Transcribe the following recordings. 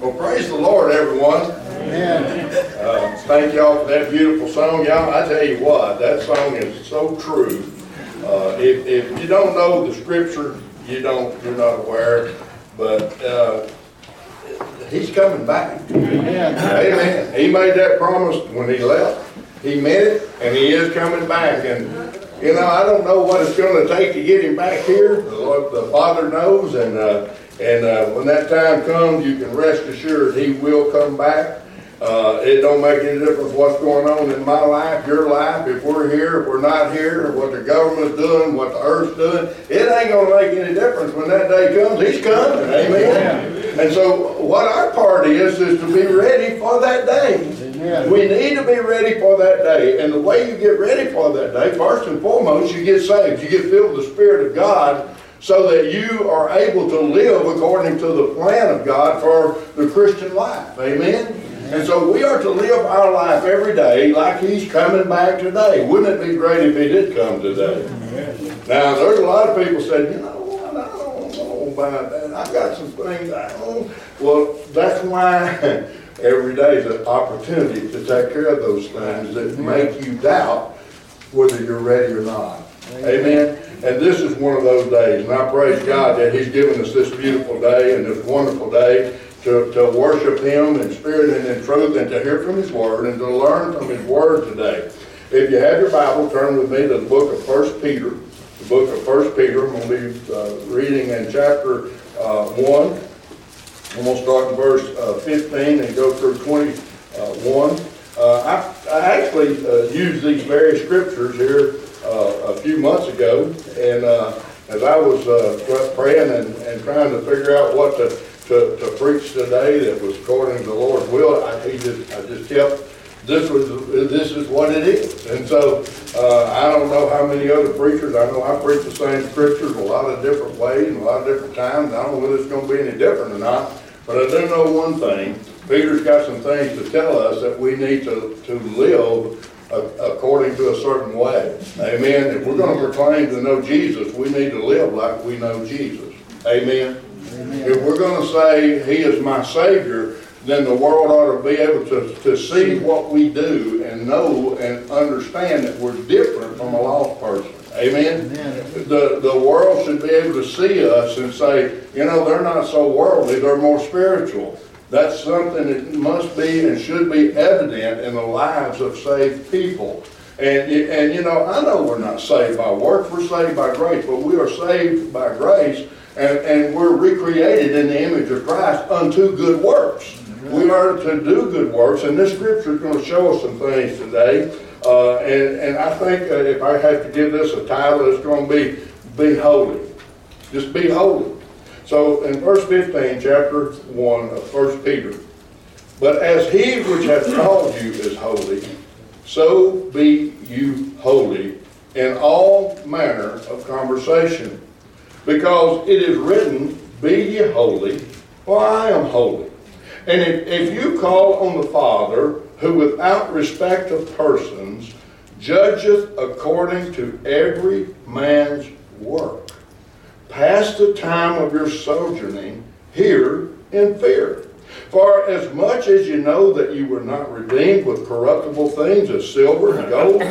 Well, praise the Lord, everyone. Amen. Uh, thank y'all for that beautiful song. Y'all, I tell you what, that song is so true. Uh, if, if you don't know the scripture, you don't, you're not aware, but, uh, he's coming back. Amen. Amen. He made that promise when he left. He meant it, and he is coming back. And, you know, I don't know what it's gonna take to get him back here. The Lord, the Father knows, and, uh, and, uh, when that time comes, you can rest assured he will come back. Uh, it don't make any difference what's going on in my life, your life, if we're here, if we're not here, what the government's doing, what the earth's doing. It ain't gonna make any difference when that day comes. He's coming, amen. And so what our part is, is to be ready for that day. Amen. We need to be ready for that day. And the way you get ready for that day, first and foremost, you get saved. You get filled with the Spirit of God so that you are able to live according to the plan of God for the Christian life. Amen? And so we are to live our life every day like He's coming back today. Wouldn't it be great if He did come today? Now, there's a lot of people said, you know what, I don't know about that. I've got some things I don't. Well, that's why every day is an opportunity to take care of those things that make you doubt whether you're ready or not. Amen. And this is one of those days, and I praise God that He's given us this beautiful day and this wonderful day to, to worship Him in spirit and in truth and to hear from His Word and to learn from His Word today. If you have your Bible, turn with me to the book of First Peter. The book of First Peter. I'm going to be uh, reading in chapter uh, 1. I'm going to start in verse uh, 15 and go through 21. Uh, I, I actually uh, used these various scriptures here uh, a few months ago, and uh, as I was uh, praying and, and trying to figure out what to, to, to preach today that was according to the Lord's will, I, he just, I just kept this was this is what it is. And so uh, I don't know how many other preachers. I know I preach the same scriptures a lot of different ways and a lot of different times. I don't know whether it's going to be any different or not. But I do know one thing. Peter's got some things to tell us that we need to, to live according to a certain way. Amen. If we're going to proclaim to know Jesus, we need to live like we know Jesus. Amen. If we're going to say He is my Savior, then the world ought to be able to, to see what we do and know and understand that we're different from a lost person. Amen? Amen. The, the world should be able to see us and say, you know, they're not so worldly, they're more spiritual. That's something that must be and should be evident in the lives of saved people. And, and you know, I know we're not saved by works, we're saved by grace, but we are saved by grace and, and we're recreated in the image of Christ unto good works. We are to do good works, and this scripture is going to show us some things today. Uh, and, and I think uh, if I have to give this a title, it's going to be Be Holy. Just be holy. So in verse 15, chapter 1 of 1 Peter, But as he which hath called you is holy, so be you holy in all manner of conversation. Because it is written, Be ye holy, for I am holy. And if, if you call on the Father, who without respect of persons judgeth according to every man's work, pass the time of your sojourning here in fear. For as much as you know that you were not redeemed with corruptible things as silver and gold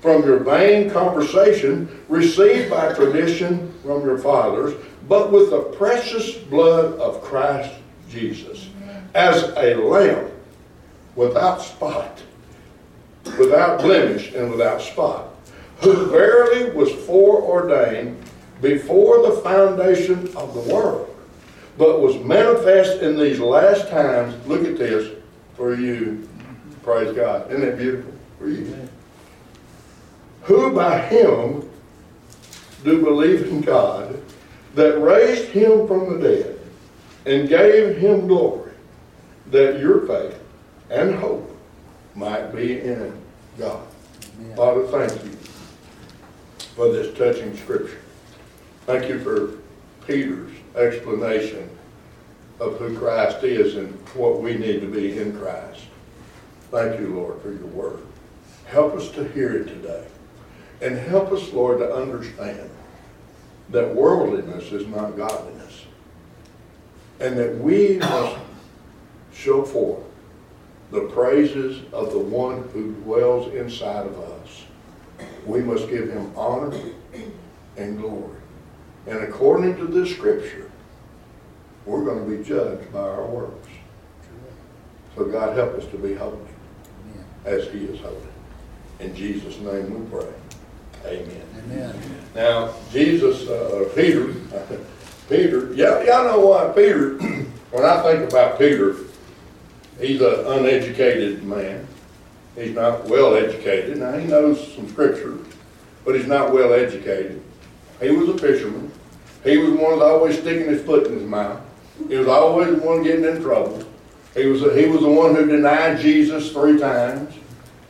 from your vain conversation received by tradition from your fathers, but with the precious blood of Christ Jesus, as a lamb without spot, without blemish, and without spot, who verily was foreordained before the foundation of the world, but was manifest in these last times. Look at this for you. Praise God. Isn't that beautiful? For you. Who by him do believe in God that raised him from the dead and gave him glory, that your faith and hope might be in God. Father, thank you for this touching scripture. Thank you for Peter's explanation of who Christ is and what we need to be in Christ. Thank you, Lord, for your word. Help us to hear it today. And help us, Lord, to understand that worldliness is not godliness. And that we must show forth the praises of the one who dwells inside of us. We must give him honor and glory. And according to this scripture, we're going to be judged by our works. So God help us to be holy as he is holy. In Jesus' name we pray. Amen. Amen. Now, Jesus, uh, Peter, Peter, yeah, y'all know why Peter, when I think about Peter, he's an uneducated man. He's not well educated. Now, he knows some scripture, but he's not well educated. He was a fisherman. He was one that always sticking his foot in his mouth. He was always the one getting in trouble. He was, he was the one who denied Jesus three times.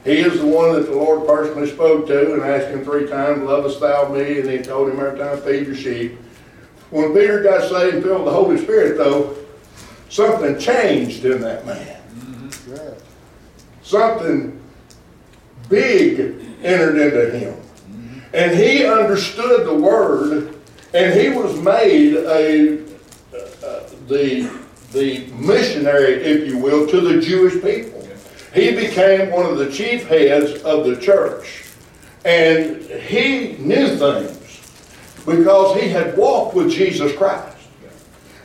He is the one that the Lord personally spoke to and asked him three times, Lovest thou me? And he told him every time, Feed your sheep. When Peter got saved and filled with the Holy Spirit, though, something changed in that man. Something big entered into him. And he understood the word, and he was made a, uh, the, the missionary, if you will, to the Jewish people. He became one of the chief heads of the church. And he knew things because he had walked with Jesus Christ.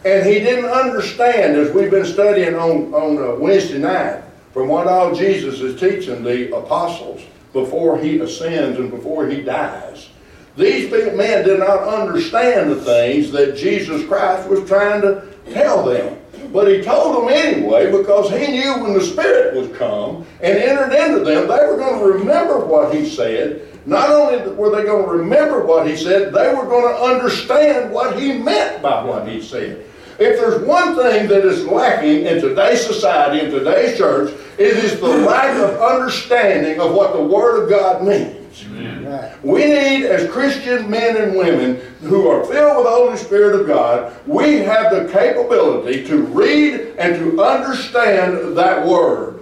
And he didn't understand, as we've been studying on, on uh, Wednesday night, from what all Jesus is teaching the apostles before he ascends and before he dies. These men did not understand the things that Jesus Christ was trying to tell them. But he told them anyway because he knew when the Spirit was come and entered into them, they were going to remember what he said. Not only were they going to remember what he said, they were going to understand what he meant by what he said. If there's one thing that is lacking in today's society, in today's church, it is the lack of understanding of what the Word of God means. We need, as Christian men and women who are filled with the Holy Spirit of God, we have the capability to read and to understand that Word.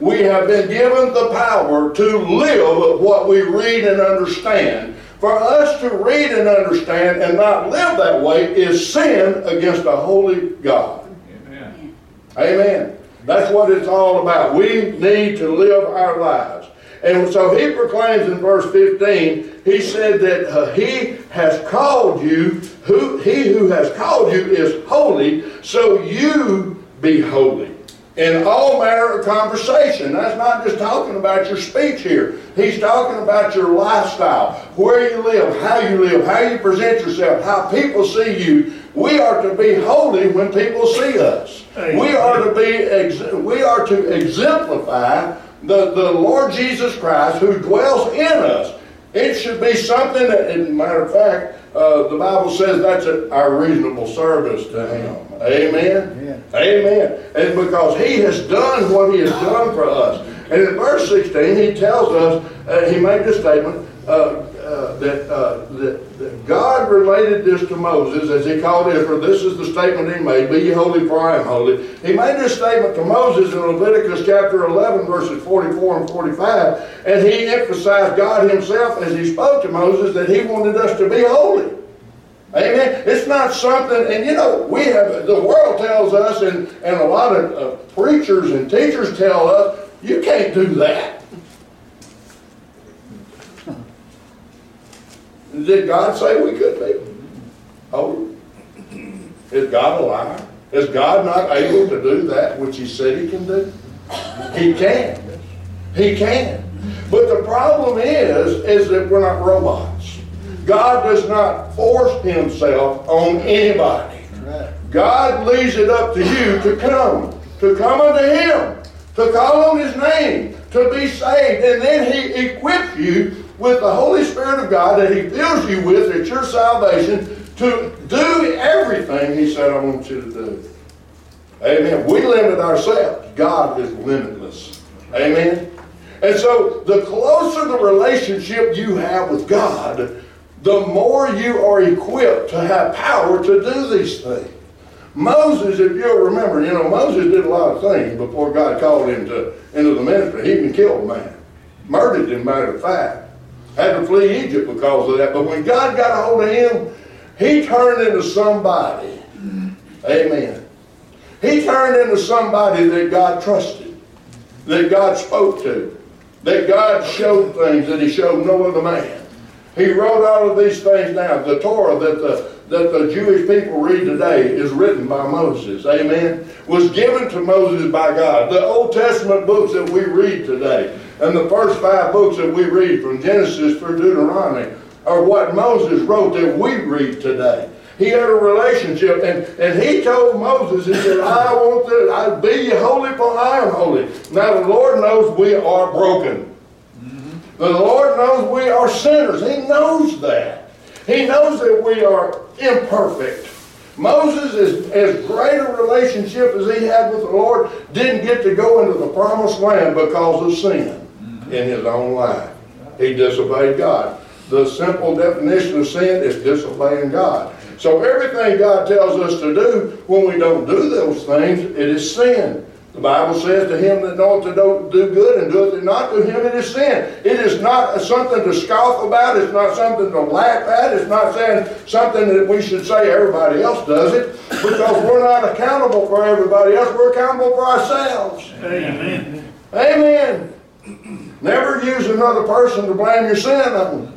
We have been given the power to live what we read and understand. For us to read and understand and not live that way is sin against a holy God. Amen. Amen. That's what it's all about. We need to live our lives. And so he proclaims in verse 15, he said that uh, he has called you, who he who has called you is holy, so you be holy. In all manner of conversation. That's not just talking about your speech here. He's talking about your lifestyle, where you live, how you live, how you present yourself, how people see you. We are to be holy when people see us. We are to be we are to exemplify the, the Lord Jesus Christ who dwells in us. It should be something that, as a matter of fact, uh, the Bible says that's a, our reasonable service to Him. Amen? Amen. Amen. And because He has done what He has done for us. And in verse 16, He tells us, uh, He made this statement, uh, uh, that, uh, that, that, God related this to Moses as he called Israel. This is the statement he made, Be ye holy for I am holy. He made this statement to Moses in Leviticus chapter 11 verses 44 and 45 and he emphasized God himself as he spoke to Moses that he wanted us to be holy. Amen. It's not something, and you know, we have, the world tells us, and, and a lot of uh, preachers and teachers tell us, you can't do that. Did God say we could be? Oh, is God a liar? Is God not able to do that which He said He can do? He can. He can. But the problem is, is that we're not robots. God does not force Himself on anybody. God leaves it up to you to come, to come unto Him, to call on His name, to be saved, and then He equips you with the Holy Spirit of God that He fills you with at your salvation to do everything He said, I want you to do. Amen. We limit ourselves. God is limitless. Amen. And so the closer the relationship you have with God, the more you are equipped to have power to do these things. Moses, if you'll remember, you know, Moses did a lot of things before God called him to, into the ministry. He even killed a man. Murdered him, matter of fact had to flee Egypt because of that. But when God got a hold of him, he turned into somebody. Amen. He turned into somebody that God trusted, that God spoke to, that God showed things that he showed no other man. He wrote all of these things down. The Torah that the that the Jewish people read today is written by Moses. Amen. Was given to Moses by God. The Old Testament books that we read today, and the first five books that we read from Genesis through Deuteronomy, are what Moses wrote that we read today. He had a relationship, and, and he told Moses, he said, I want to I be holy, for I am holy. Now the Lord knows we are broken. The Lord knows we are sinners. He knows that. He knows that we are imperfect. Moses, as, as great a relationship as he had with the Lord, didn't get to go into the promised land because of sin in his own life. He disobeyed God. The simple definition of sin is disobeying God. So everything God tells us to do, when we don't do those things, it is sin. The Bible says to him that knoweth to do good and doeth it not to him, it is sin. It is not something to scoff about. It's not something to laugh at. It's not saying something that we should say everybody else does it because we're not accountable for everybody else. We're accountable for ourselves. Amen. Amen. Never use another person to blame your sin on.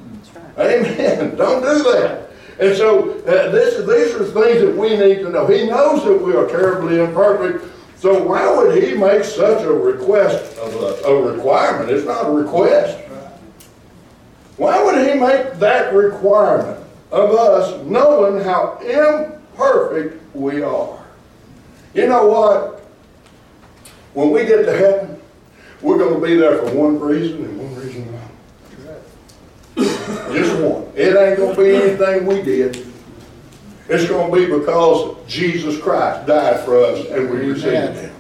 Amen. Don't do that. And so uh, this, these are things that we need to know. He knows that we are terribly imperfect. So why would he make such a request of a, a requirement? It's not a request. Why would he make that requirement of us knowing how imperfect we are? You know what? When we get to heaven, we're going to be there for one reason and one reason alone. Just one. It ain't going to be anything we did. It's going to be because Jesus Christ died for us and we received Him.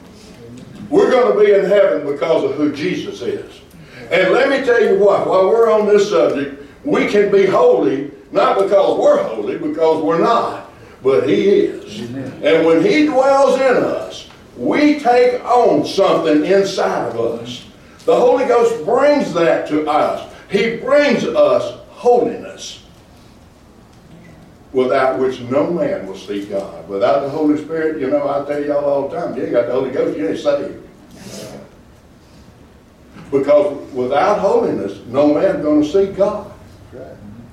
We're going to be in heaven because of who Jesus is. And let me tell you what, while we're on this subject, we can be holy not because we're holy, because we're not, but He is. And when He dwells in us, we take on something inside of us. The Holy Ghost brings that to us. He brings us holiness without which no man will see God. Without the Holy Spirit, you know, I tell y'all all the time, you ain't got the Holy Ghost, you ain't saved. Because without holiness, no man's going to see God.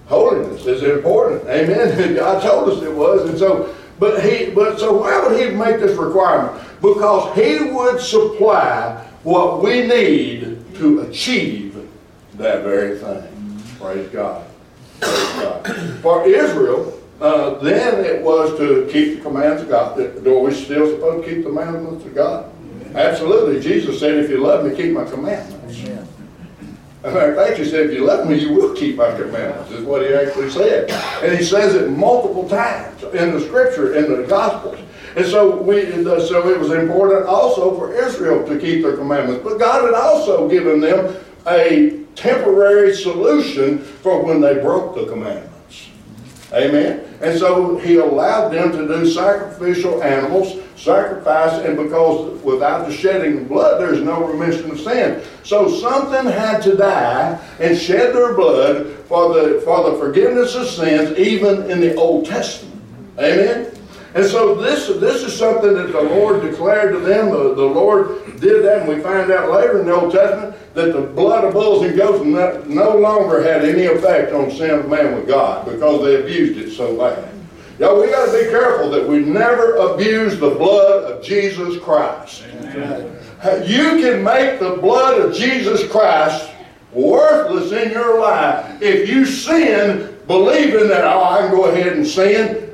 Holiness is important. Amen. God told us it was. And so, but he, but so why would he make this requirement? Because he would supply what we need to achieve that very thing. Praise God. Praise God. For Israel, uh, then it was to keep the commands of God. Are we still supposed to keep the commandments of God? Absolutely. Jesus said, if you love me, keep my commandments. Amen. In fact, actually said, if you love me, you will keep my commandments, is what he actually said. And he says it multiple times in the scripture, in the Gospels. And so we, uh, so it was important also for Israel to keep their commandments. But God had also given them a temporary solution for when they broke the commandments. Amen. And so he allowed them to do sacrificial animals, sacrifice, and because without the shedding of blood, there's no remission of sin. So something had to die and shed their blood for the, for the forgiveness of sins, even in the Old Testament. Amen. And so this, this is something that the Lord declared to them. The, the Lord did that, and we find out later in the Old Testament that the blood of bulls and goats no longer had any effect on sin of man with God because they abused it so bad. Y'all, we got to be careful that we never abuse the blood of Jesus Christ. Amen. You can make the blood of Jesus Christ worthless in your life if you sin believing that, oh, I can go ahead and sin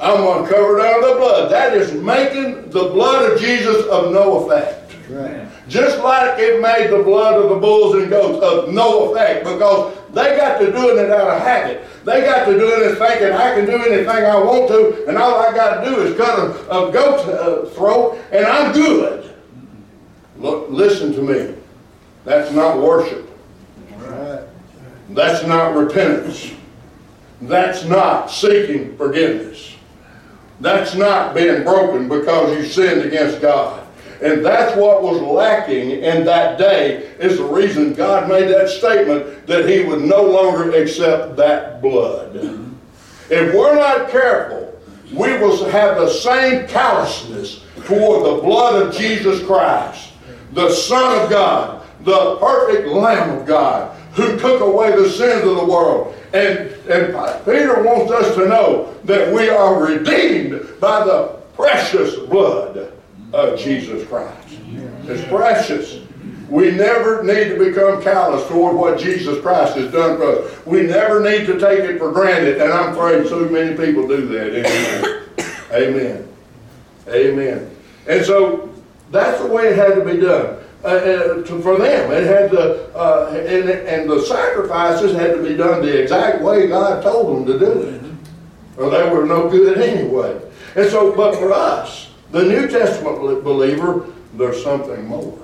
I'm going to cover it under the blood. That is making the blood of Jesus of no effect. Right. Just like it made the blood of the bulls and goats of no effect because they got to doing it out of habit. They got to doing it thinking I can do anything I want to and all I got to do is cut a, a goat's uh, throat and I'm good. Look, listen to me. That's not worship. Right. That's not repentance. That's not seeking forgiveness. That's not being broken because you sinned against God. And that's what was lacking in that day is the reason God made that statement that he would no longer accept that blood. If we're not careful, we will have the same callousness toward the blood of Jesus Christ, the Son of God, the perfect Lamb of God, who took away the sins of the world. And, and Peter wants us to know that we are redeemed by the precious blood of Jesus Christ. It's precious. We never need to become callous toward what Jesus Christ has done for us. We never need to take it for granted, and I'm afraid so many people do that. Amen. Amen. Amen. And so that's the way it had to be done. Uh, uh, to, for them, it had to, uh, and, and the sacrifices had to be done the exact way God told them to do it, or they were no good anyway. And so, but for us, the New Testament believer, there's something more.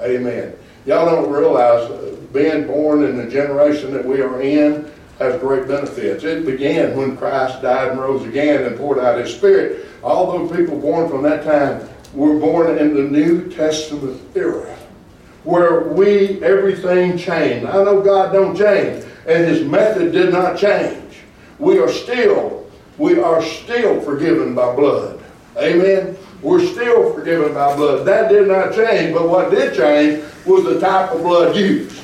Amen. Y'all don't realize uh, being born in the generation that we are in has great benefits. It began when Christ died and rose again and poured out his spirit. All those people born from that time were born in the New Testament era where we, everything changed. I know God don't change and his method did not change. We are still, we are still forgiven by blood. Amen. We're still forgiven by blood. That did not change, but what did change was the type of blood used.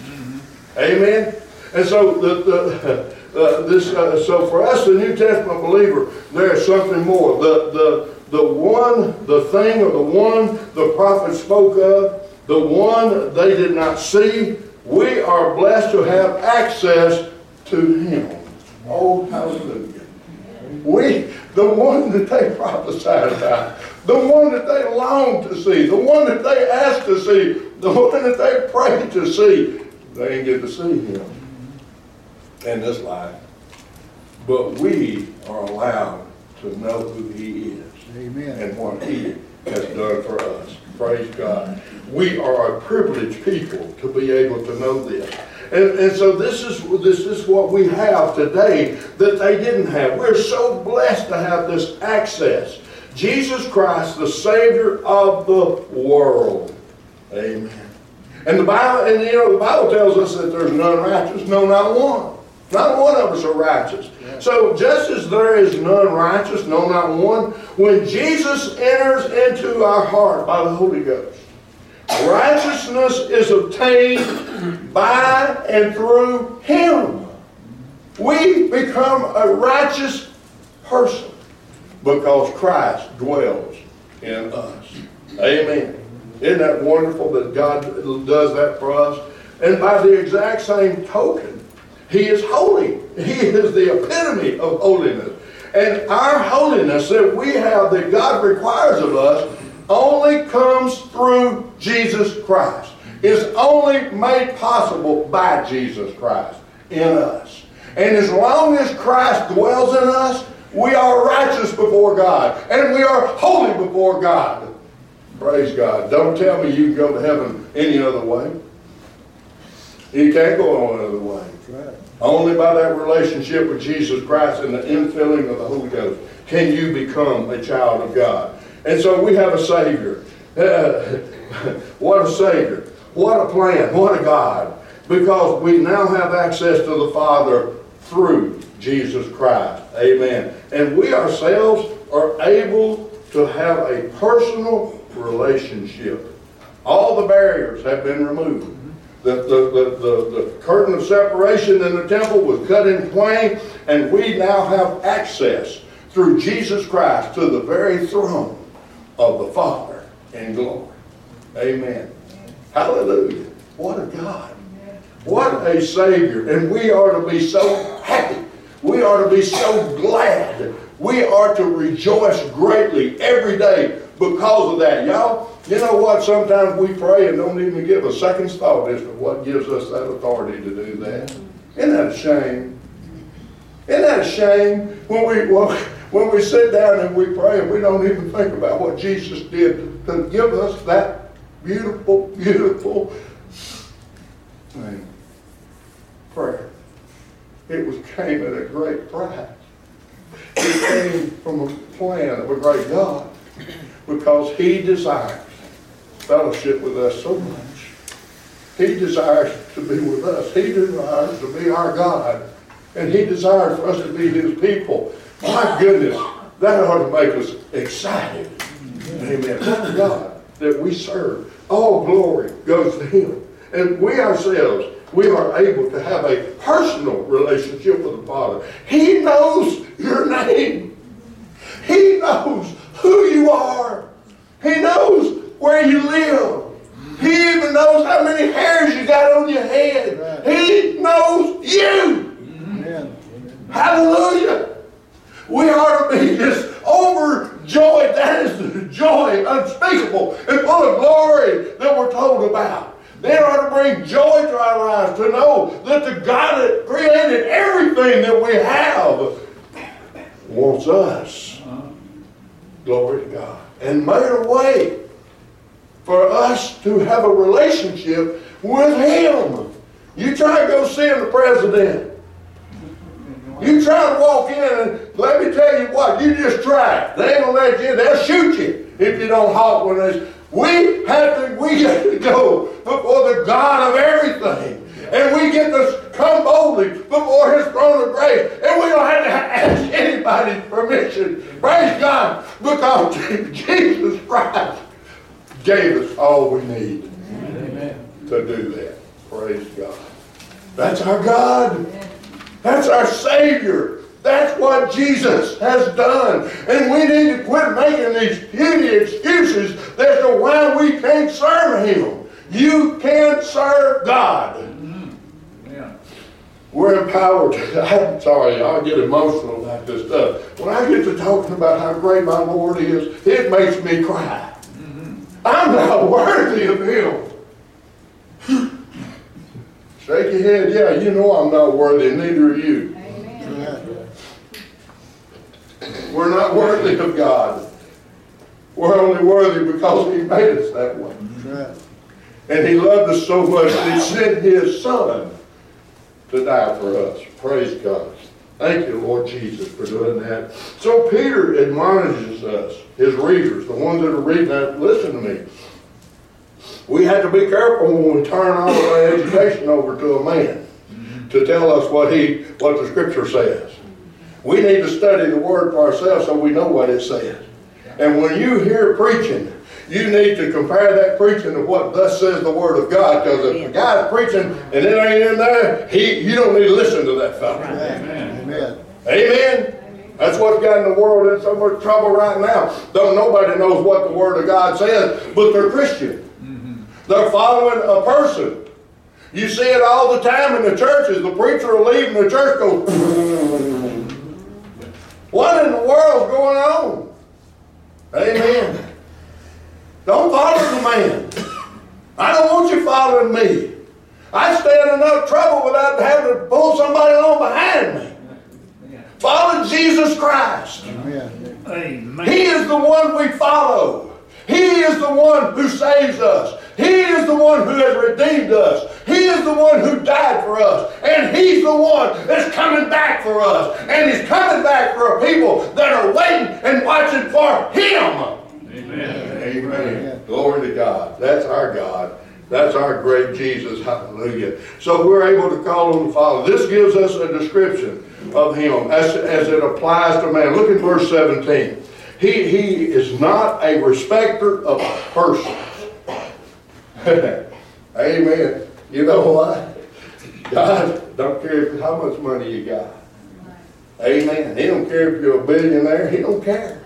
Amen. And so the, the uh, this uh, so for us, the New Testament believer, there is something more. The the the one, the thing, or the one the prophet spoke of, the one they did not see. We are blessed to have access to Him. Oh, hallelujah! We, the one that they prophesied about, the one that they longed to see, the one that they asked to see, the one that they prayed to see, they didn't get to see him in this life. But we are allowed to know who he is Amen. and what he has done for us. Praise God. We are a privileged people to be able to know this. And, and so this is this is what we have today that they didn't have. We're so blessed to have this access. Jesus Christ, the Savior of the world. Amen. And the Bible, and you know, the Bible tells us that there's none righteous, no, not one. Not one of us are righteous. Yeah. So just as there is none righteous, no, not one, when Jesus enters into our heart by the Holy Ghost, righteousness is obtained by and through Him. We become a righteous person because Christ dwells in us. Amen. Isn't that wonderful that God does that for us? And by the exact same token, He is holy. He is the epitome of holiness. And our holiness that we have, that God requires of us, only comes through Jesus Christ. Is only made possible by Jesus Christ in us. And as long as Christ dwells in us, we are righteous before God. And we are holy before God. Praise God. Don't tell me you can go to heaven any other way. You can't go no other way. Right. Only by that relationship with Jesus Christ and the infilling of the Holy Ghost can you become a child of God. And so we have a Savior. What a Savior. What a plan. What a God. Because we now have access to the Father through Jesus Christ. Amen. And we ourselves are able to have a personal relationship. All the barriers have been removed. The, the, the, the, curtain of separation in the temple was cut in twain, and we now have access through Jesus Christ to the very throne of the Father in glory. Amen. Hallelujah. What a God. What a Savior. And we are to be so happy. We are to be so glad. We are to rejoice greatly every day because of that. Y'all, you know what? Sometimes we pray and don't even give a second's thought as to what gives us that authority to do that. Isn't that a shame? Isn't that a shame when we when we sit down and we pray and we don't even think about what Jesus did to give us that beautiful, beautiful thing, prayer. It was came at a great price. It came from a plan of a great God because He desires fellowship with us so much. He desires to be with us. He desires to be our God. And He desires for us to be His people. My goodness, that ought to make us excited. Amen. That's God that we serve. All glory goes to Him. And we ourselves, we are able to have a personal relationship with the Father. He knows your name. He knows are. He knows where you live. He even knows how many hairs you got on your head. He knows you. Amen. Hallelujah. We ought to be just overjoyed. That is the joy unspeakable and full of glory that we're told about. Then ought to bring joy to our lives to know that the God that created everything that we have wants us. Glory to God. And made a way for us to have a relationship with Him. You try to go see the president. You try to walk in and let me tell you what, you just try. They ain't gonna let you in. They'll shoot you if you don't halt when they we have to we have to go before the God of everything. And we get to come boldly before his throne of grace. And we don't have to ask anybody's permission. Praise God. Because Jesus Christ gave us all we need Amen. to do that. Praise God. That's our God. That's our Savior. That's what Jesus has done. And we need to quit making these puny excuses as to why we can't serve Him. You can't serve God. Mm-hmm. We're empowered. I'm sorry, I get emotional about this stuff. When I get to talking about how great my Lord is, it makes me cry. Mm-hmm. I'm not worthy of Him. Shake your head, yeah, you know I'm not worthy, neither are you. We're not worthy of God. We're only worthy because He made us that way. And He loved us so much that He sent His Son to die for us. Praise God. Thank you, Lord Jesus, for doing that. So Peter admonishes us, his readers, the ones that are reading that, listen to me. We have to be careful when we turn all of our education over to a man to tell us what he what the scripture says. We need to study the word for ourselves so we know what it says. And when you hear preaching, you need to compare that preaching to what thus says the word of God. Because if the guy's preaching and it ain't in there, he you don't need to listen to that fellow. Amen. Amen. Amen. That's what what's gotten the world in so much trouble right now. Don't nobody knows what the Word of God says, but they're Christian. Mm-hmm. They're following a person. You see it all the time in the churches. The preacher will leave and the church goes. what in the world's going on? Amen. Don't follow the man. I don't want you following me. I stay in enough trouble without having to pull somebody along behind me. Follow Jesus Christ. Amen. He is the one we follow. He is the one who saves us. He is the one who has redeemed us. He is the one who died for us. And He's the one that's coming back for us. And He's coming back for a people that are waiting and watching for Him. Amen. Amen. Glory to God. That's our God. That's our great Jesus. Hallelujah. So we're able to call on the Father. This gives us a description of Him as, as it applies to man. Look at verse 17. He, he is not a respecter of persons. Amen. You know what? God don't care how much money you got. Amen. He don't care if you're a billionaire. He don't care.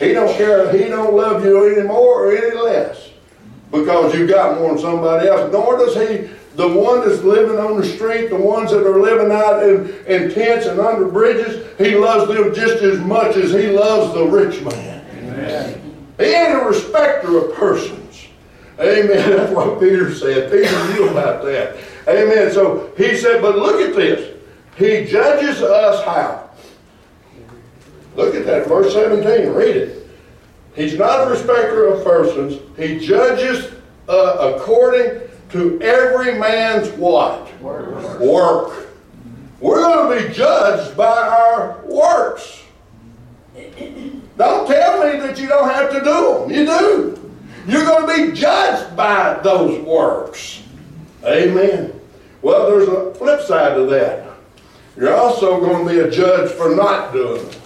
He don't care. if He don't love you any more or any less because you got more than somebody else. Nor does he the one that's living on the street, the ones that are living out in, in tents and under bridges, he loves them just as much as he loves the rich man. Amen. He ain't a respecter of persons. Amen. That's what Peter said. Peter knew about that. Amen. So he said, but look at this. He judges us how? Look at that, verse 17. Read it. He's not a respecter of persons. He judges uh, according to every man's what? Work. Work. We're going to be judged by our works. Don't tell me that you don't have to do them. You do. You're going to be judged by those works. Amen. Well, there's a flip side to that. You're also going to be a judge for not doing them.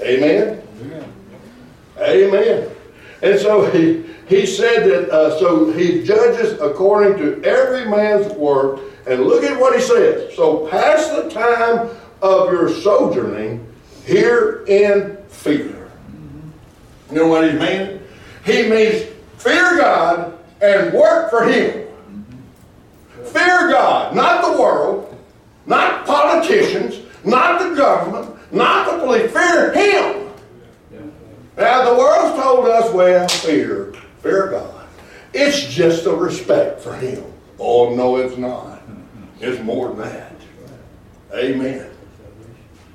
Amen. Amen. And so he, he said that, uh, so he judges according to every man's work. And look at what he says. So pass the time of your sojourning here in fear. You know what he means? He means fear God and work for him. Fear God, not the world, not politicians, not the government, not the police. Fear him. Now the world's told us, well, fear, fear God. It's just a respect for him. Oh no, it's not. It's more than that. Amen.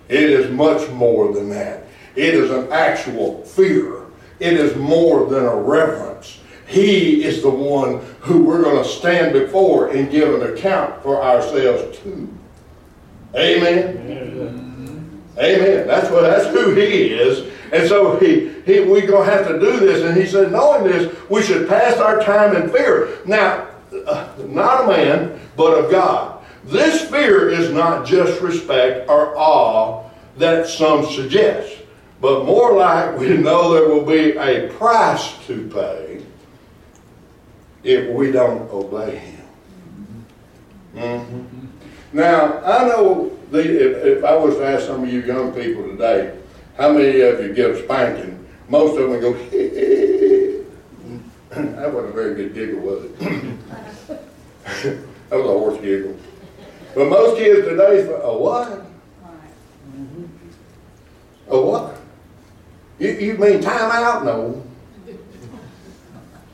It is much more than that. It is an actual fear. It is more than a reverence. He is the one who we're going to stand before and give an account for ourselves to. Amen. Amen. Amen. That's what. That's who He is. And so he, he we're to have to do this. And he said, knowing this, we should pass our time in fear. Now, uh, not a man, but of God. This fear is not just respect or awe that some suggest, but more like we know there will be a price to pay if we don't obey Him. Mm-hmm. Now, I know if, if I was to ask some of you young people today, how many of you get a spanking? Most of them go, that wasn't a very good giggle, was it? that was a horse giggle. But most kids today, a what? A what? You, you mean time out? No.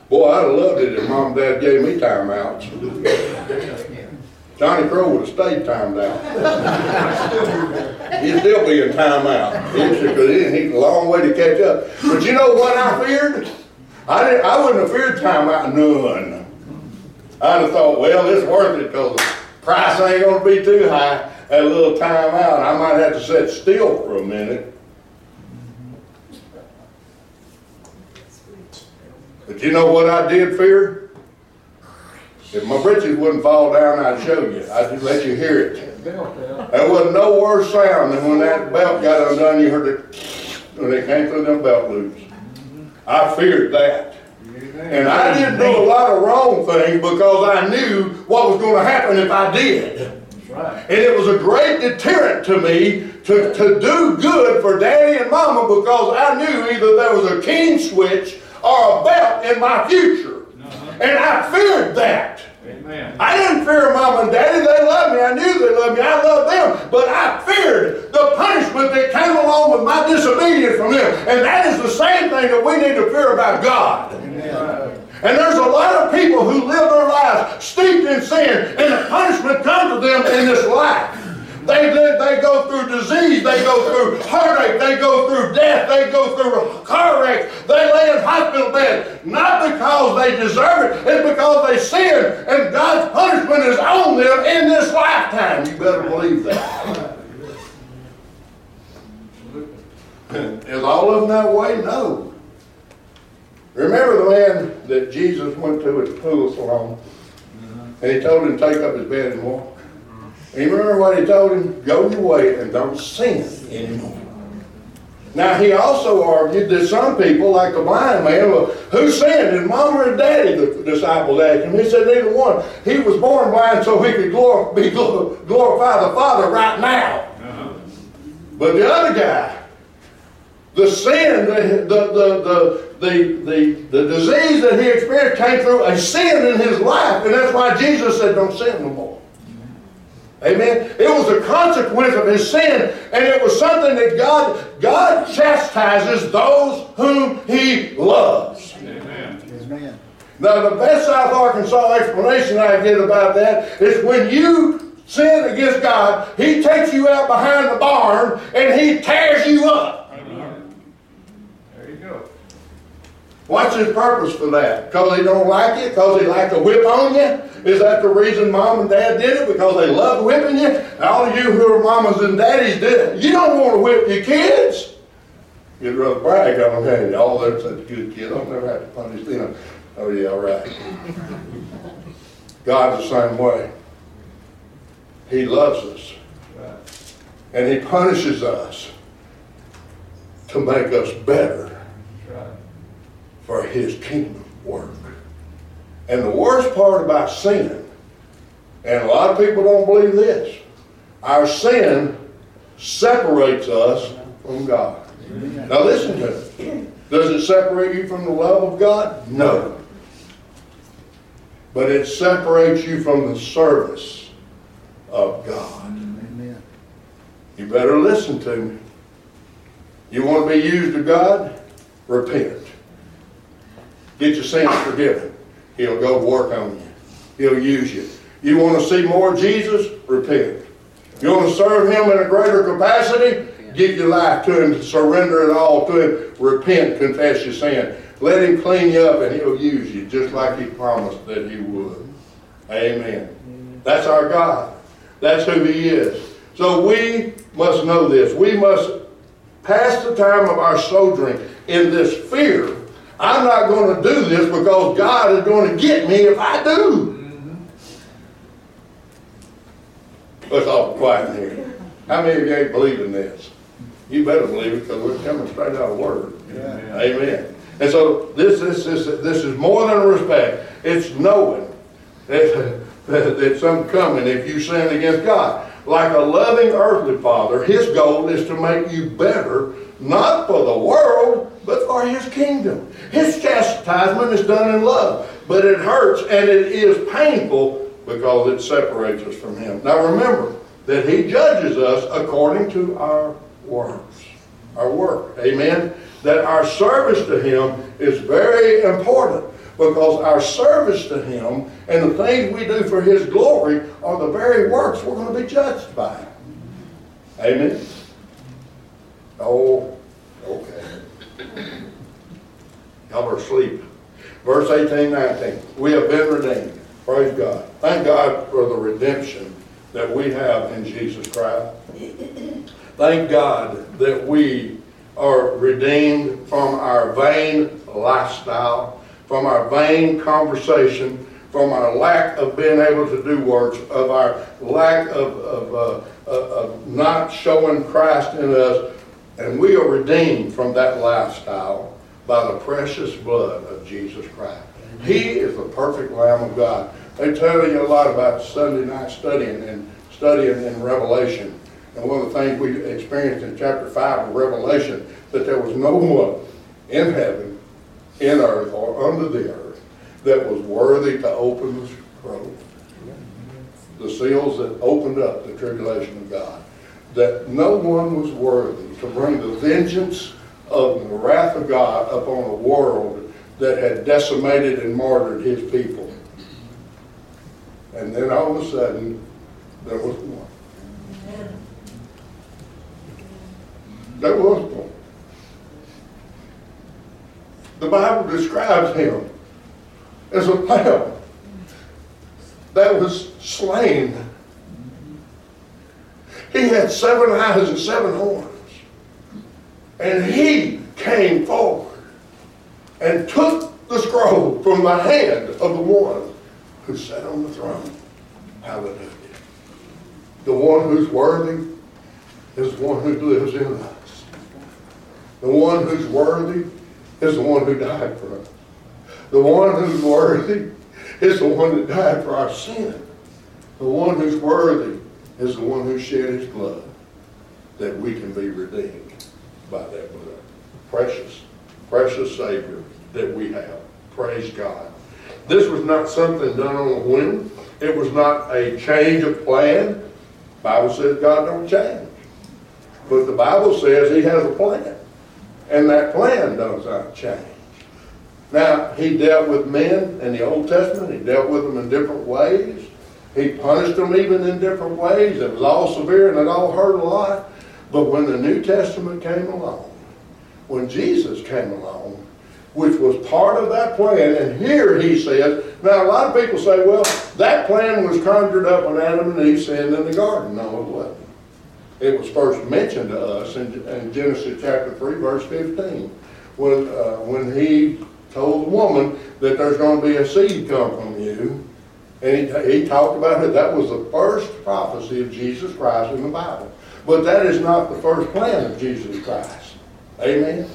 Boy, I'd have loved it if mom and dad gave me time outs. Johnny Crow would have stayed timed out. He'd still be in time out. Because he's a long way to catch up. But you know what I feared? I, didn't, I wouldn't have feared time out none. I'd have thought, well, it's worth it because the price ain't going to be too high. A little time out, I might have to sit still for a minute. But you know what I did fear? If my britches wouldn't fall down, I'd show you. I'd just let you hear it. There wasn't no worse sound than when that belt got undone. You heard it when it came through them belt loops. I feared that. And I didn't do a lot of wrong things because I knew what was going to happen if I did. And it was a great deterrent to me to, to do good for daddy and mama because I knew either there was a king switch or a belt in my future. And I feared that. Amen. I didn't fear mom and daddy. They loved me. I knew they loved me. I loved them. But I feared the punishment that came along with my disobedience from them. And that is the same thing that we need to fear about God. Amen. And there's a lot of people who live their lives steeped in sin, and the punishment comes to them in this life. They, they, they go through disease, they go through heartache, they go through death, they go through car wrecks, they lay in hospital bed. Not because they deserve it, it's because they sin, and God's punishment is on them in this lifetime. You better believe that. is all of them that way? No. Remember the man that Jesus went to at the pool Siloam, and he told him to take up his bed and walk? And you remember what he told him? Go your way and don't sin anymore. Now he also argued that some people, like the blind man, well, who sinned? His mom or daddy? The disciples asked him. He said neither one. He was born blind so he could glor- be glor- glorify the Father right now. Uh-huh. But the other guy, the sin, the, the, the, the, the, the disease that he experienced came through a sin in his life, and that's why Jesus said, "Don't sin no more." Amen. It was a consequence of his sin, and it was something that God God chastises those whom He loves. Amen. Amen. Now, the best South Arkansas explanation I get about that is when you sin against God, He takes you out behind the barn and He tears you up. Amen. There you go. What's His purpose for that? Because He don't like it? Because He like to whip on you? Is that the reason mom and dad did it? Because they love whipping you? All of you who are mamas and daddies did it. You don't want to whip your kids. You'd rather brag on them, hey, oh, they're such good kid. I'll never have to punish them. Oh, yeah, right. God's the same way. He loves us. And He punishes us to make us better. For his kingdom work. And the worst part about sin, and a lot of people don't believe this, our sin separates us from God. Now listen to me. Does it separate you from the love of God? No. But it separates you from the service of God. Amen. You better listen to me. You want to be used of God? Repent. Get your sins forgiven. He'll go work on you. He'll use you. You want to see more Jesus? Repent. You want to serve Him in a greater capacity? Give your life to Him. Surrender it all to Him. Repent. Confess your sin. Let Him clean you up and He'll use you just like He promised that He would. Amen. That's our God. That's who He is. So we must know this. We must pass the time of our sojourning in this fear. I'm not going to do this because God is going to get me if I do. Mm-hmm. Let's all be quiet in here. How many of you ain't believing this? You better believe it because we're coming straight out of the Word. Yeah. Amen. And so this, this, this, this is more than respect. It's knowing that, that, something coming if you sin against God. Like a loving earthly father, his goal is to make you better, not for the world, but for his kingdom. His chastisement is done in love, but it hurts and it is painful because it separates us from him. Now remember that he judges us according to our works, our work. Amen. That our service to him is very important because our service to him and the things we do for his glory are the very works we're going to be judged by. Amen. Oh, okay. Y'all are asleep. Verse 18, 19. We have been redeemed. Praise God. Thank God for the redemption that we have in Jesus Christ. Thank God that we are redeemed from our vain lifestyle, from our vain conversation, from our lack of being able to do works, of our lack of, of, uh, of not showing Christ in us. And we are redeemed from that lifestyle by the precious blood of Jesus Christ. He is the perfect Lamb of God. They tell you a lot about Sunday night studying and studying in Revelation. And one of the things we experienced in chapter 5 of Revelation, that there was no one in heaven, in earth, or under the earth that was worthy to open the scroll. The seals that opened up the tribulation of God. That no one was worthy to bring the vengeance of the wrath of God upon a world that had decimated and martyred his people. And then all of a sudden, there was one. There was one. The Bible describes him as a lamb that was slain. He had seven eyes and seven horns. And he came forward and took the scroll from the hand of the one who sat on the throne. Hallelujah. The one who's worthy is the one who lives in us. The one who's worthy is the one who died for us. The one who's worthy is the one that died for our sin. The one who's worthy is the one who shed his blood that we can be redeemed by that blood. Precious, precious Savior that we have. Praise God. This was not something done on a whim. It was not a change of plan. Bible says God don't change. But the Bible says he has a plan. And that plan does not change. Now, he dealt with men in the Old Testament. He dealt with them in different ways. He punished them even in different ways. It was all severe and it all hurt a lot. But when the New Testament came along, when Jesus came along, which was part of that plan, and here he says, now a lot of people say, well, that plan was conjured up when Adam and Eve sinned in the garden. No, it wasn't. It was first mentioned to us in, in Genesis chapter 3, verse 15, when, uh, when he told the woman that there's going to be a seed come from you. And he, he talked about it. That was the first prophecy of Jesus Christ in the Bible. But that is not the first plan of Jesus Christ. Amen?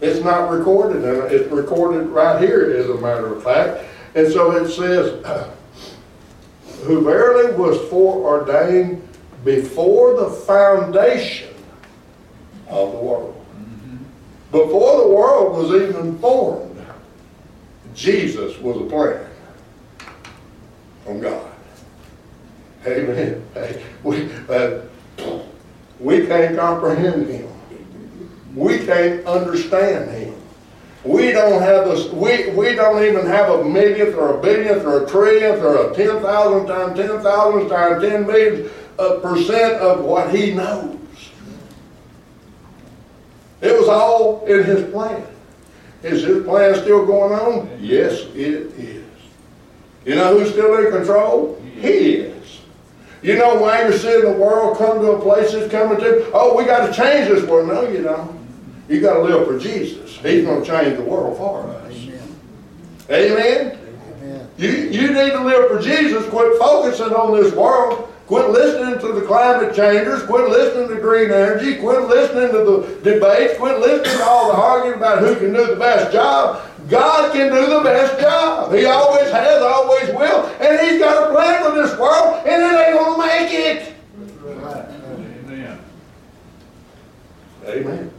It's not recorded, and it's recorded right here, as a matter of fact. And so it says, who verily was foreordained before the foundation of the world. Before the world was even formed, Jesus was a plan from God. Amen. Hey, we, uh, we can't comprehend him. We can't understand him. We don't have this, we, we don't even have a millionth or a billionth or a trillionth or a 10,000 times 10,000 times 10 million percent of what he knows. It was all in his plan. Is his plan still going on? Yes, it is. You know who's still in control? He is. You know why you're seeing the world come to a place it's coming to? Oh, we got to change this world. No, you don't. You got to live for Jesus. He's going to change the world for us. Amen. Amen. You, you need to live for Jesus. Quit focusing on this world. Quit listening to the climate changers. Quit listening to green energy. Quit listening to the debates. Quit listening to all the arguing about who can do the best job. God can do the best job. He always has, always will. And He's got a plan for this world, and it ain't going to make it. Amen. Amen.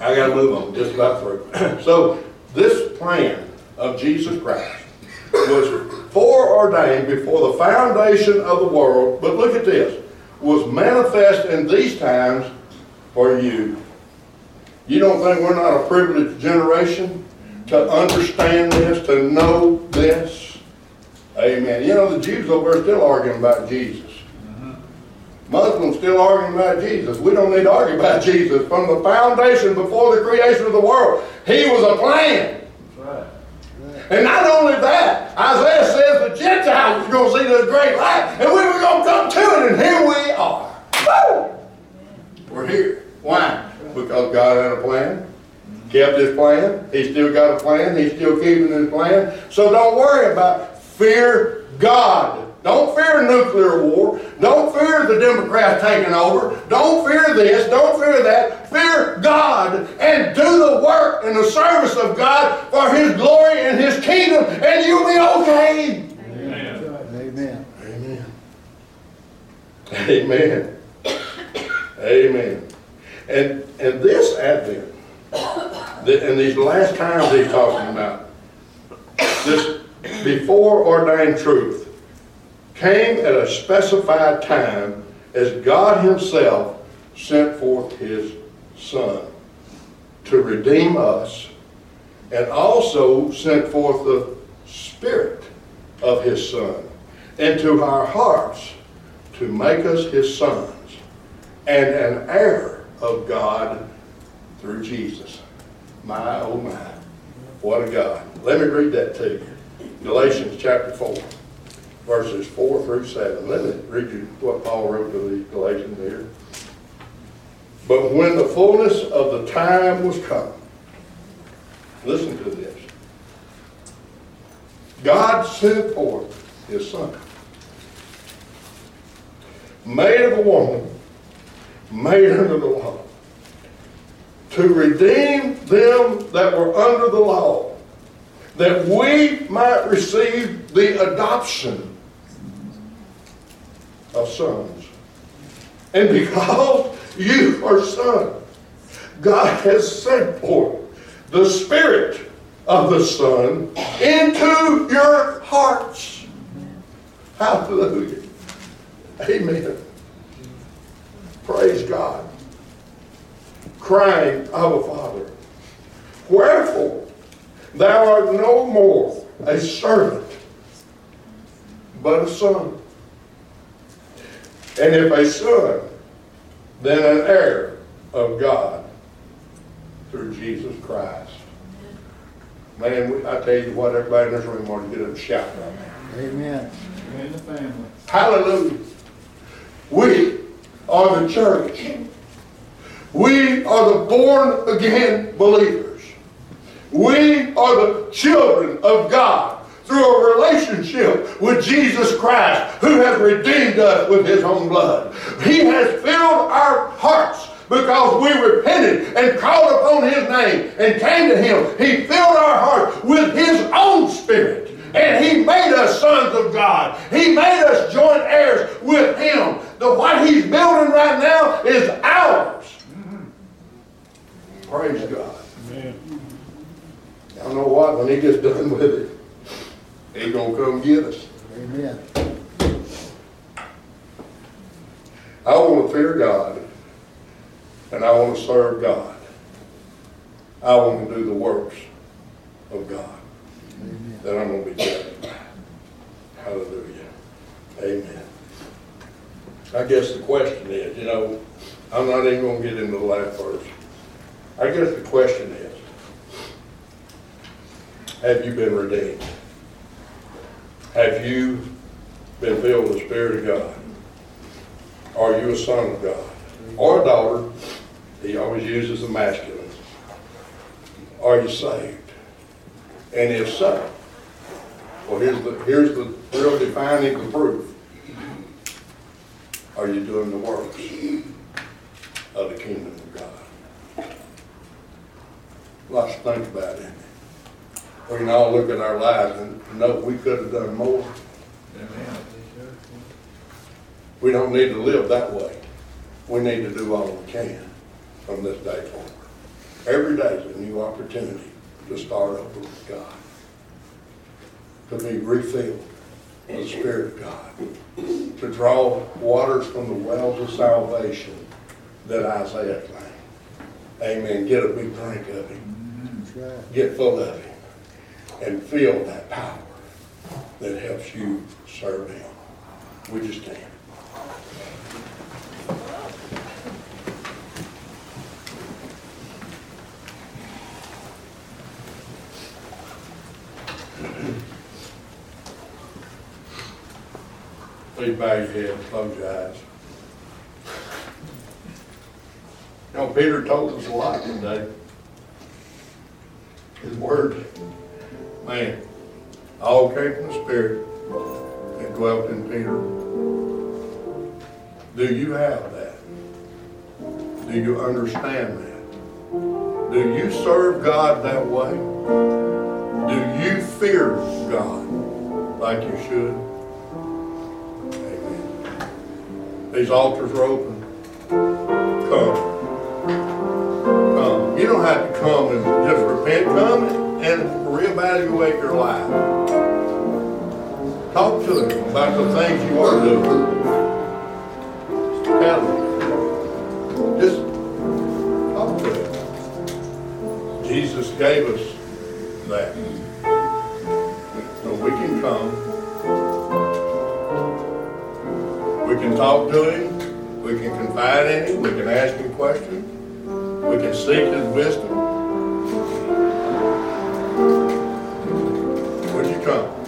I got to move on, just about through. so, this plan of Jesus Christ was foreordained before the foundation of the world, but look at this, was manifest in these times for you. You don't think we're not a privileged generation to understand this, to know this? Amen. You know, the Jews over there are still arguing about Jesus. Muslims still arguing about Jesus. We don't need to argue about Jesus. From the foundation before the creation of the world, He was a plan. Right. And not only that, Isaiah says the Gentiles were going to see this great light, and we were going to come to it, and here we are. Woo! We're here. Why? Because God had a plan, kept His plan. He's still got a plan. He's still keeping His plan. So don't worry about fear God. Don't fear nuclear war. Don't fear the Democrats taking over. Don't fear this. Don't fear that. Fear God and do the work in the service of God for His glory and His kingdom, and you'll be okay. Amen. Amen. Amen. Amen. Amen. And and this Advent, and these last times he's talking about, this before ordained truth came at a specified time as God Himself sent forth His Son to redeem us and also sent forth the Spirit of His Son into our hearts to make us His sons and an heir of God through Jesus. My, oh my, what a God. Let me read that to you. Galatians chapter 4 verses 4 through 7. Let me read you what Paul wrote to the Galatians here. But when the fullness of the time was come, listen to this. God sent forth his son, made of a woman, made under the law, to redeem them that were under the law, that we might receive the adoption of sons. And because you are sons, God has sent forth the Spirit of the Son into your hearts. Hallelujah. Amen. Praise God. Crying, Abba Father. Wherefore, thou art no more a servant, but a son. And if a son, then an heir of God through Jesus Christ. Man, I tell you what, everybody in this room ought to get up and shout right now. Amen. And the family. Hallelujah. We are the church. We are the born again believers. We are the children of God through a relationship with Jesus Christ who has redeemed us with his own blood. He has filled our hearts because we repented and called upon His name and came to Him. He filled our hearts with His own Spirit. And He made us sons of God. He made us joint heirs with Him. The what He's building right now is ours. Praise God. Y'all know what? When He gets done with it, He's going to come get us. Amen. I want to fear God and I want to serve God. I want to do the works of God Amen. that I'm going to be judged by. Hallelujah. Amen. I guess the question is, you know, I'm not even going to get into the last verse. I guess the question is, have you been redeemed? Have you been filled with the Spirit of God? Are you a son of God? Or a daughter? He always uses the masculine. Are you saved? And if so, well, here's the, here's the real defining the proof. Are you doing the works of the kingdom? Lots to think about, it? We can all look at our lives and know we could have done more. We don't need to live that way. We need to do all we can from this day forward. Every day is a new opportunity to start over with God. To be refilled with the Spirit of God. To draw waters from the wells of salvation that Isaiah claimed. Amen. Get a big drink of Him. Get full of Him. And feel that power that helps you serve Him. We just stand. Please bow your head, close your eyes. You know, Peter told us a lot today. Word, man, all came from the Spirit that dwelt in Peter. Do you have that? Do you understand that? Do you serve God that way? Do you fear God like you should? Amen. These altars are open. Come. Come. You don't have to come and just repent. Come and reevaluate your life. Talk to them about the things you are doing. Tell them. Just talk to them. Jesus gave us that. So we can come. We can talk to him. We can confide in him. We can ask him questions. We can seek his wisdom. Come?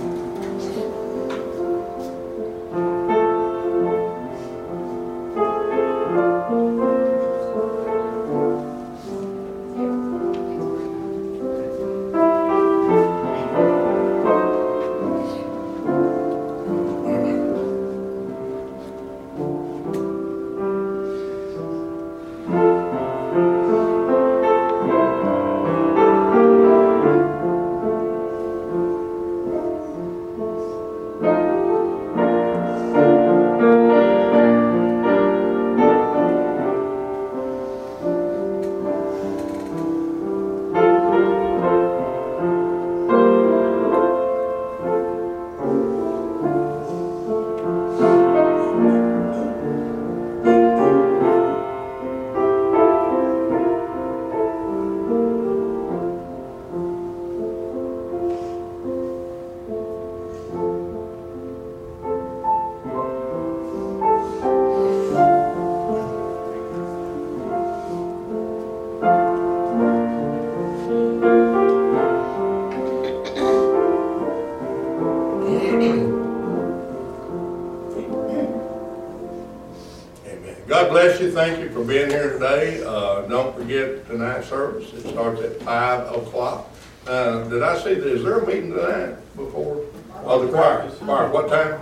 Thank you for being here today. Uh, don't forget tonight's service. It starts at five o'clock. Uh, did I see, that- is there a meeting tonight before? Oh, the choir. Choir, what time?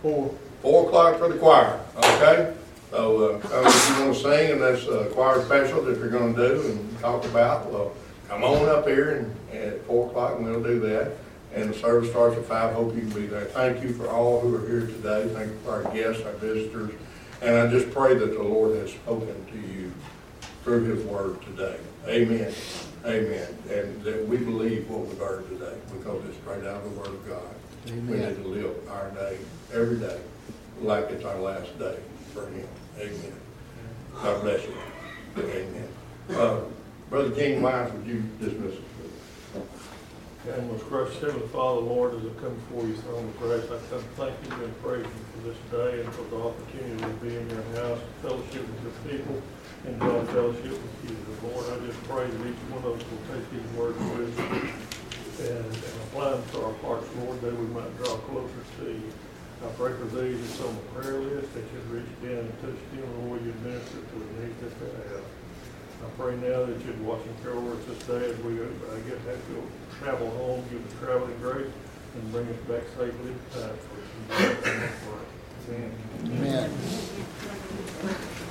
Four. Four o'clock for the choir, okay? So, uh, if you wanna sing and that's a choir special that you're gonna do and talk about, well, come on up here and, at four o'clock and we'll do that. And the service starts at five, hope you can be there. Thank you for all who are here today, thank you for our guests, our visitors. And I just pray that the Lord has spoken to you through his word today. Amen, amen. And that we believe what we've heard today, because it's straight out of the word of God. Amen. We need to live our day, every day, like it's our last day for him. Amen. God bless you. Amen. Uh, Brother King Wise, would you dismiss us? And most gracious Heavenly Father, Lord, as I come before you, throne of grace, I come thank you and praise you for this day and for the opportunity to be in your house, fellowship with your people, and join fellowship with you. Lord, I just pray that each one of us will take these words with us and, and apply them to our hearts, Lord, that we might draw closer to you. I pray for these that's on the prayer list, that you'd reach down and touch them, Lord, you'd minister to the needs that they have. I pray now that you'd watch and care over us this day as we uh, get back to travel home, give us traveling grace, and bring us back safely to for Amen. Amen.